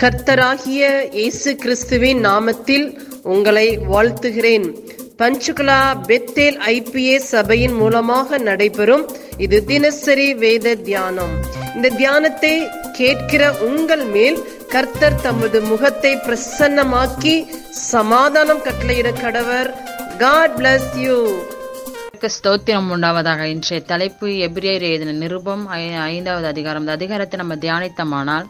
கர்த்தராகிய இயேசு கிறிஸ்துவின் நாமத்தில் உங்களை வாழ்த்துகிறேன். பஞ்சுகுலா பெத்தேல் ஐபிஏ சபையின் மூலமாக நடைபெறும் இது தினசரி வேத தியானம். இந்த தியானத்தை கேட்கிற உங்கள் மேல் கர்த்தர் தமது முகத்தை பிரசன்னமாக்கி சமாதானம் கட்டளையிட கடவர். காட் பிளஸ் யூ கர்த்தருக்கு ஸ்தோத்திரம் உண்டாவதாக. இன்றைய தலைப்பு எபிரேயர் எழுதின நிருபம் ஐ- ஐந்தாவது அதிகாரம். இந்த அதிகாரத்தை நம்ம தியானித்தமானால்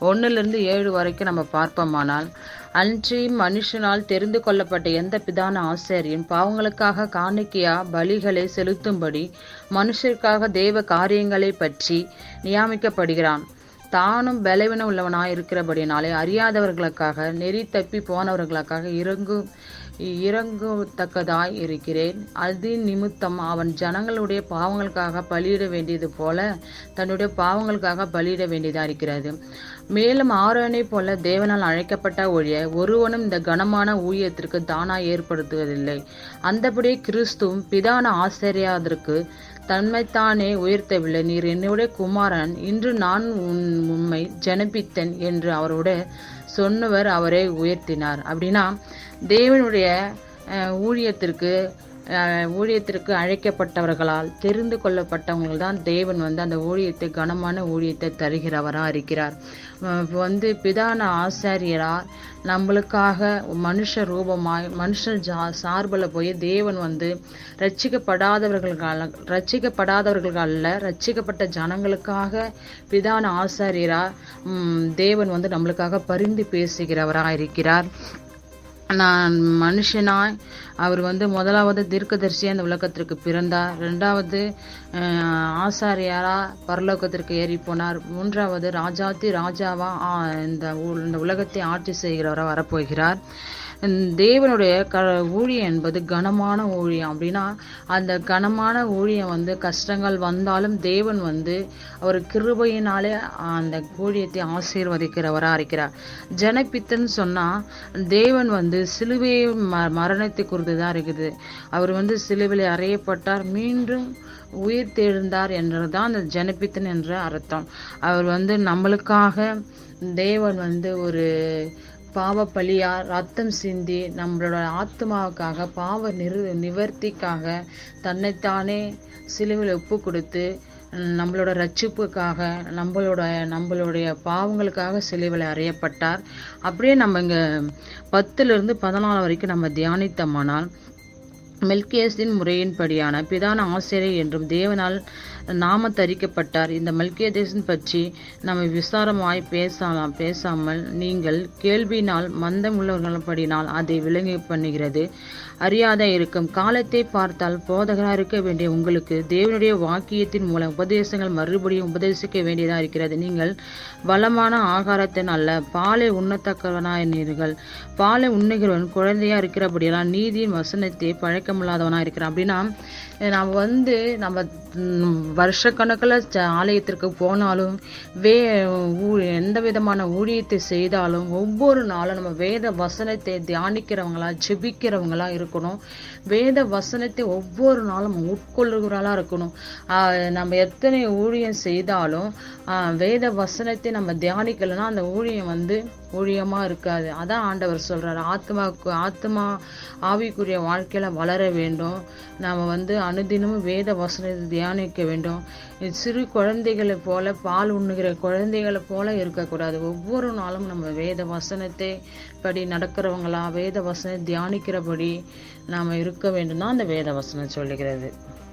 ஒன்னிலிருந்து ஏழு வரைக்கும் நம்ம பார்ப்போமானால் அன்றி மனுஷனால் தெரிந்து கொள்ளப்பட்ட எந்த பிதான ஆசிரியரும் பாவங்களுக்காக காணிக்கையா பலிகளை செலுத்தும்படி மனுஷருக்காக தேவ காரியங்களை பற்றி நியமிக்கப்படுகிறான். தானும் பலவீனம் உள்ளவனாய் இருக்கிறபடினாலே அறியாதவர்களுக்காக நெறி தப்பி போனவர்களுக்காக இறங்கும் இறங்கத்தக்கதாய் இருக்கிறேன். அது நிமித்தம் அவன் ஜனங்களுடைய பாவங்களுக்காக பலியிட வேண்டியது போல தன்னுடைய பாவங்களுக்காக பலியிட வேண்டியதாக இருக்கிறது. மேலும் ஆரோனை போல தேவனால் அழைக்கப்பட்ட ஒழிய ஒருவனும் இந்த கனமான ஊழியத்திற்கு தானா ஏற்படுத்துவதில்லை. அந்தபடியே கிறிஸ்துவும் பிதான ஆசிரியாதற்கு தன்மைத்தானே உயர்த்தவில்லை. நீர் என்னுடைய குமாரன் இன்று நான் உன்- உம்மை ஜனப்பித்தன் என்று அவரோட சொன்னவர் அவரை உயர்த்தினார். அப்படின்னா தேவனுடைய ஊழியத்திற்கு ஊழியத்திற்கு அழைக்கப்பட்டவர்களால் தெரிந்து கொள்ளப்பட்டவர்கள் தான் தேவன் வந்து அந்த ஊழியத்தை கனமான ஊழியத்தை தருகிறவராக இருக்கிறார். வந்து பிதான ஆசாரியரார் நம்மளுக்காக மனுஷ ரூபமாய் மனுஷ ஜா சார்பில் போய் தேவன் வந்து ரட்சிக்கப்படாதவர்களால் ரட்சிக்கப்படாதவர்கள் ரட்சிக்கப்பட்ட ஜனங்களுக்காக பிதான ஆசாரியராக தேவன் வந்து நம்மளுக்காக பரிந்து பேசுகிறவராக இருக்கிறார். நான் மனுஷனாய் அவர் வந்து முதலாவது தீர்க்கதரிசியாக இந்த உலகத்திற்கு பிறந்தார். ரெண்டாவது ஆசாரியாரா பரலோகத்திற்கு ஏறி போனார். மூன்றாவது ராஜாத்தி ராஜாவா இந்த உ- இந்த உலகத்தை ஆட்சி செய்கிறவராக வரப்போகிறார். தேவனுடைய க ஊழியம் என்பது கனமான ஊழியம். அப்படின்னா அந்த கனமான ஊழியம் வந்து கஷ்டங்கள் வந்தாலும் தேவன் வந்து அவர் கிருபையினாலே அந்த ஊழியத்தை ஆசீர்வதிக்கிறவராக இருக்கிறார். ஜனப்பித்தன் சொன்னா தேவன் வந்து சிலுவையை ம மரணத்தை குறித்து தான் இருக்குது. அவர் வந்து சிலுவையில் அறையப்பட்டார் மீண்டும் உயிர் தெழுந்தார் என்றுதான் அந்த ஜனப்பித்தன் என்ற அர்த்தம். அவர் வந்து நம்மளுக்காக தேவன் வந்து ஒரு பாவ பலியாக ரத்தம் சிந்தி நம்மளோட ஆத்மாவுக்காக பாவ நிறு நிவர்த்திக்காக தன்னைத்தானே சிலுவையில் ஒப்பு கொடுத்து நம்மளோட ரட்சிப்புக்காக நம்மளோட நம்மளுடைய பாவங்களுக்காக சிலுவையில் அறியப்பட்டார். அப்படியே நம்ம இங்கே பத்துல இருந்து பதினாலு வரைக்கும் நம்ம தியானித்தோமானால் மெல்கேஸின் முறையின்படியான பிதான ஆசிரியர் என்றும் தேவனால் நாம தரிக்கப்பட்டார் இந்த மல்கியதேசன் பற்றி நம்ம விசாரமாய் பேசலாம். பேசாமல் நீங்கள் கேள்வினால் மந்தம் உள்ளவர்களப்படினால் அதை விளங்கி பண்ணுகிறது. அறியாத இருக்கும் காலத்தை பார்த்தால் போதகராக இருக்க வேண்டிய உங்களுக்கு தேவனுடைய வாக்கியத்தின் மூலம் உபதேசங்கள் மறுபடியும் உபதேசிக்க வேண்டியதாக இருக்கிறது. நீங்கள் வளமான ஆகாரத்தின் அல்ல பாலை உண்ணத்தக்கவனாயினீர்கள். பாலை உண்ணுகிறவன் குழந்தையாக இருக்கிறபடியெல்லாம் நீதியின் வசனத்தை பழக்கமில்லாதவனாக இருக்கிறான். அப்படின்னா நம்ம வந்து நம்ம வருஷக்கணக்கில் ச- ஆலயத்திற்கு போனாலும் வே ஊ- எந்த விதமான ஊழியத்தை செய்தாலும் ஒவ்வொரு நாளும் நம்ம வேத வசனத்தை தியானிக்கிறவங்களா ஜெபிக்கிறவங்களா இருக்கணும். வேத வசனத்தை ஒவ்வொரு நாளும் நம்ம உட்கொள்ளுகிறவங்களா இருக்கணும் நம்ம எத்தனை ஊழியம் செய்தாலும் வேத வசனத்தை நம்ம தியானிக்கலைன்னா அந்த ஊழியம் வந்து ஊழியமாக இருக்காது. அதான் ஆண்டவர் சொல்கிறார் ஆத்மாவுக்கு ஆத்மா ஆவிக்குரிய வாழ்க்கையில் வளர வேண்டும். நாம் வந்து அனுதினமும் வேத வசனத்தை தியானிக்க வேண்டும். வேண்டும் சிறு குழந்தைகளை போல பால் உண்ணுகிற குழந்தைகளை போல இருக்கக்கூடாது. ஒவ்வொரு நாளும் நம்ம வேத வசனத்தை படி நடக்கிறவங்களா வேத வசனத்தை தியானிக்கிறபடி நாம இருக்க வேண்டும் தான் அந்த வேத வசனம் சொல்லுகிறது.